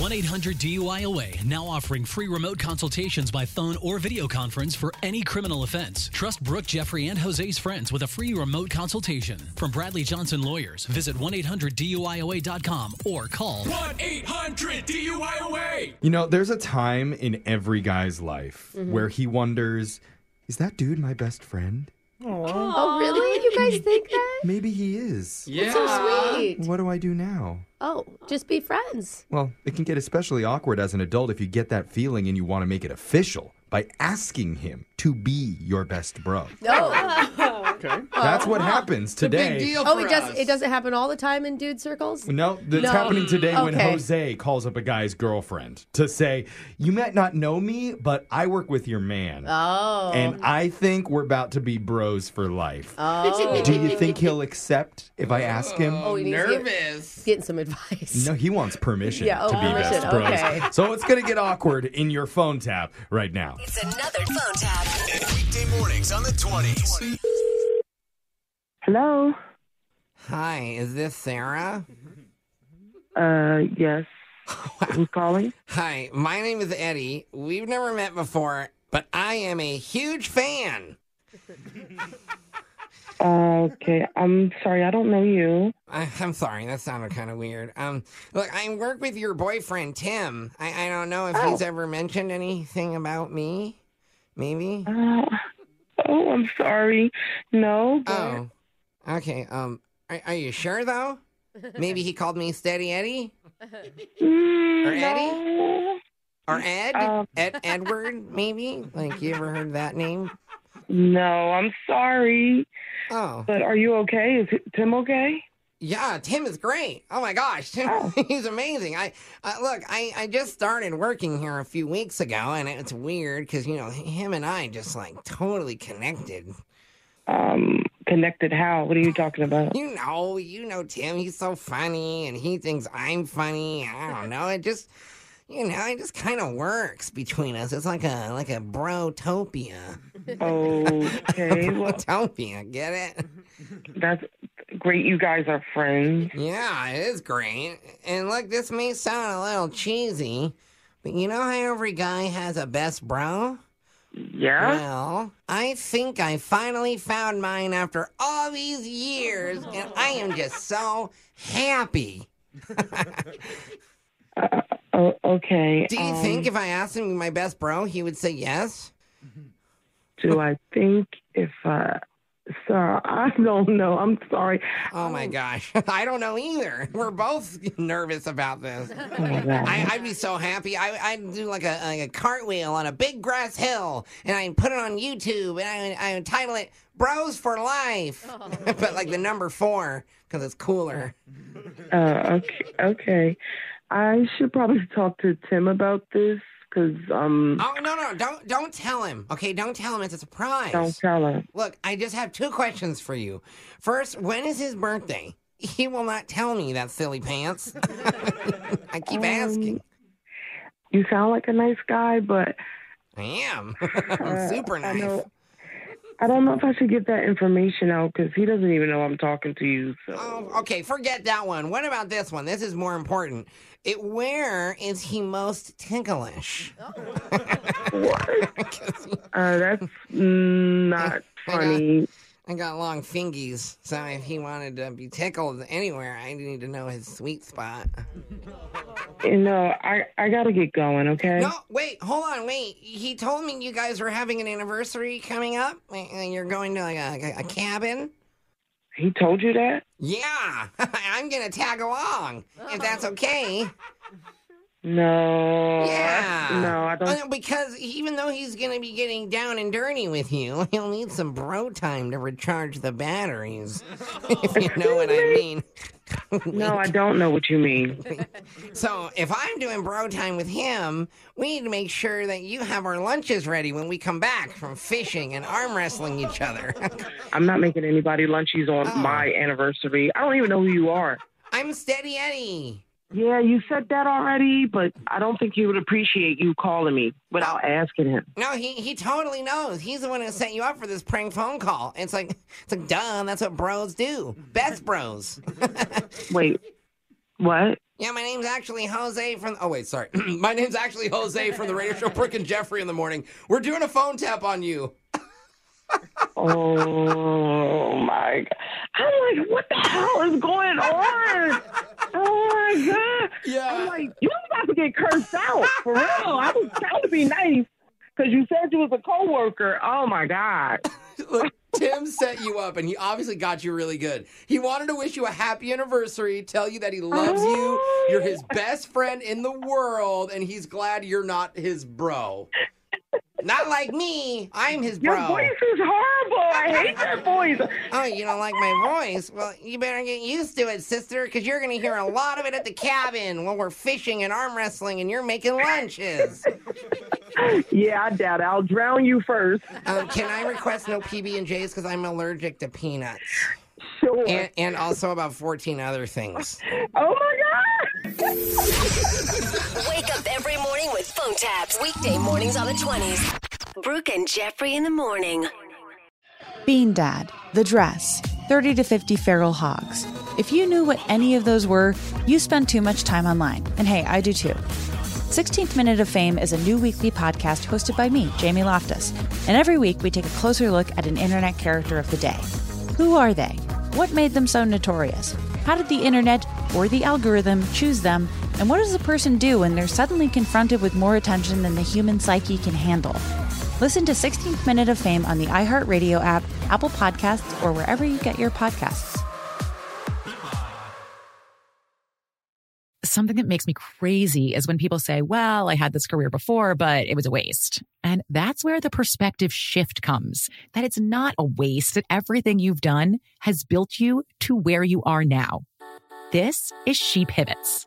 1 800 DUIOA now offering free remote consultations by phone or video conference for any criminal offense. Trust Brooke, Jeffrey, and Jose's friends with a free remote consultation. From Bradley Johnson Lawyers, visit 1 800 DUIOA.com or call 1 800 DUIOA. You know, there's a time in every guy's life Mhm. where he wonders, is that dude my best friend? Oh, really? You guys think that? Maybe he is. That's so sweet. What do I do now? Oh, just be friends. Well, it can get especially awkward as an adult if you get that feeling and you want to make it official by asking him to be your best bro. No. Oh. Okay. That's what happens today. Oh, it does. It doesn't happen all the time in dude circles. No, that's No. happening today when Okay. Jose calls up a guy's girlfriend to say, You might not know me, but I work with your man. Oh. And I think we're about to be bros for life. Oh. Do you think he'll accept if I ask him? Oh, oh he needs to get- getting some advice. No, he wants permission Yeah, oh, to be best bros. okay. So it's going to get awkward in your phone tap right now. It's another phone tap. Weekday mornings on the 20s. Hello. Hi, is this Sarah? Uh, yes. Who's calling? Hi, my name is Eddie. We've never met before, but I am a huge fan. Okay, I'm sorry, I don't know you. I, I'm sorry, that sounded kind of weird. Um, look, I work with your boyfriend Tim. I, I don't know if he's ever mentioned anything about me. Maybe. Uh, oh, I'm sorry. No. but- Oh, okay. Um, are, are you sure though? Maybe he called me Steady Eddie Mm, or Eddie or Ed Um, Ed Edward. Maybe. Like you ever heard that name? No, I'm sorry. Oh. But are you okay? Is Tim okay? Yeah, Tim is great. Oh my gosh, Tim, he's amazing. I uh, look, I, I just started working here a few weeks ago, and it's weird because you know him and I just like totally connected. Um, connected how? What are you talking about? You know, you know Tim. He's so funny, and he thinks I'm funny. I don't know. It just, you know, it just kind of works between us. It's like a like a brotopia. Okay, well, brotopia. Get it? that's great. You guys are friends. Yeah, it is great. And look, this may sound a little cheesy, but you know how every guy has a best bro? Yeah. Well, I think I finally found mine after all these years, and I am just so happy. Oh, okay. Do you um, think if I asked him my best bro, he would say yes? Do I think if I? Sir, I don't know. I'm sorry. Oh my gosh, I don't know either. We're both nervous about this. Oh. I, I'd be so happy. I, I'd do like a, like a cartwheel on a big grass hill, and I'd put it on YouTube, and I, I would title it "Bros for Life," but like the number four because it's cooler. Uh, okay, okay. I should probably talk to Tim about this because um. Oh no no don't don't tell him. Okay, don't tell him. It's a surprise. Don't tell him. Look, I just have two questions for you. First, when is his birthday? He will not tell me that silly pants. I keep Um, asking. You sound like a nice guy, but I am. I'm uh, super I nice. know- I don't know if I should get that information out because he doesn't even know I'm talking to you. So Oh, okay, forget that one. What about this one? This is more important. It, where is he most ticklish? uh, that's not funny. I got long fingies, so if he wanted to be tickled anywhere, I need to know his sweet spot. You know, I I gotta get going. Okay. No, wait, hold on, wait. He told me you guys were having an anniversary coming up, and you're going to like a, a cabin. He told you that? Yeah, I'm gonna tag along if that's okay. No. Yeah. No, I don't. Uh, Because even though he's gonna be getting down and dirty with you, he'll need some bro time to recharge the batteries. if you know what I mean. No, I don't know what you mean. So if I'm doing bro time with him, we need to make sure that you have our lunches ready when we come back from fishing and arm wrestling each other. I'm not making anybody lunches on Oh. my anniversary. I don't even know who you are. I'm Steady Eddie. Yeah, you said that already, but I don't think he would appreciate you calling me without asking him. No, he he totally knows. He's the one who set you up for this prank phone call. It's like it's like duh, that's what bros do. Best bros. Wait, what? Yeah, my name's actually Jose from. Oh wait, sorry. my name's actually Jose from the radio show Brooke and Jeffrey in the morning. We're doing a phone tap on you. Oh my god! I'm like, what the hell is going on? Oh my god! Yeah. I'm like, you about to get cursed out for real. I was trying to be nice because you said you was a coworker. Oh my god! Look, Tim set you up, and he obviously got you really good. He wanted to wish you a happy anniversary, tell you that he loves you, you're his oh. best friend in the world, and he's glad you're not his bro. Not like me. I'm his bro. Your voice is horrible. I hate your voice. Oh, you don't like my voice? Well, you better get used to it, sister, because you're going to hear a lot of it at the cabin when we're fishing and arm wrestling and you're making lunches. Yeah, I doubt it. I'll drown you first. Um, can I request no PB and J's because I'm allergic to peanuts, Sure. and, and also about 14 other things. oh my god! Wake up Weekday mornings on the 20s. Brooke and Jeffrey in the morning. Bean Dad, The Dress, 30 to 50 Feral Hogs. If you knew what any of those were, you spend too much time online. And hey, I do too. 16th Minute of Fame is a new weekly podcast hosted by me, Jamie Loftus. And every week we take a closer look at an internet character of the day. Who are they? What made them so notorious? How did the internet or the algorithm choose them? And what does a person do when they're suddenly confronted with more attention than the human psyche can handle? Listen to 16th Minute of Fame on the iHeartRadio app, Apple Podcasts, or wherever you get your podcasts. Something that makes me crazy is when people say, well, I had this career before, but it was a waste. And that's where the perspective shift comes that it's not a waste, that everything you've done has built you to where you are now. This is She Pivots,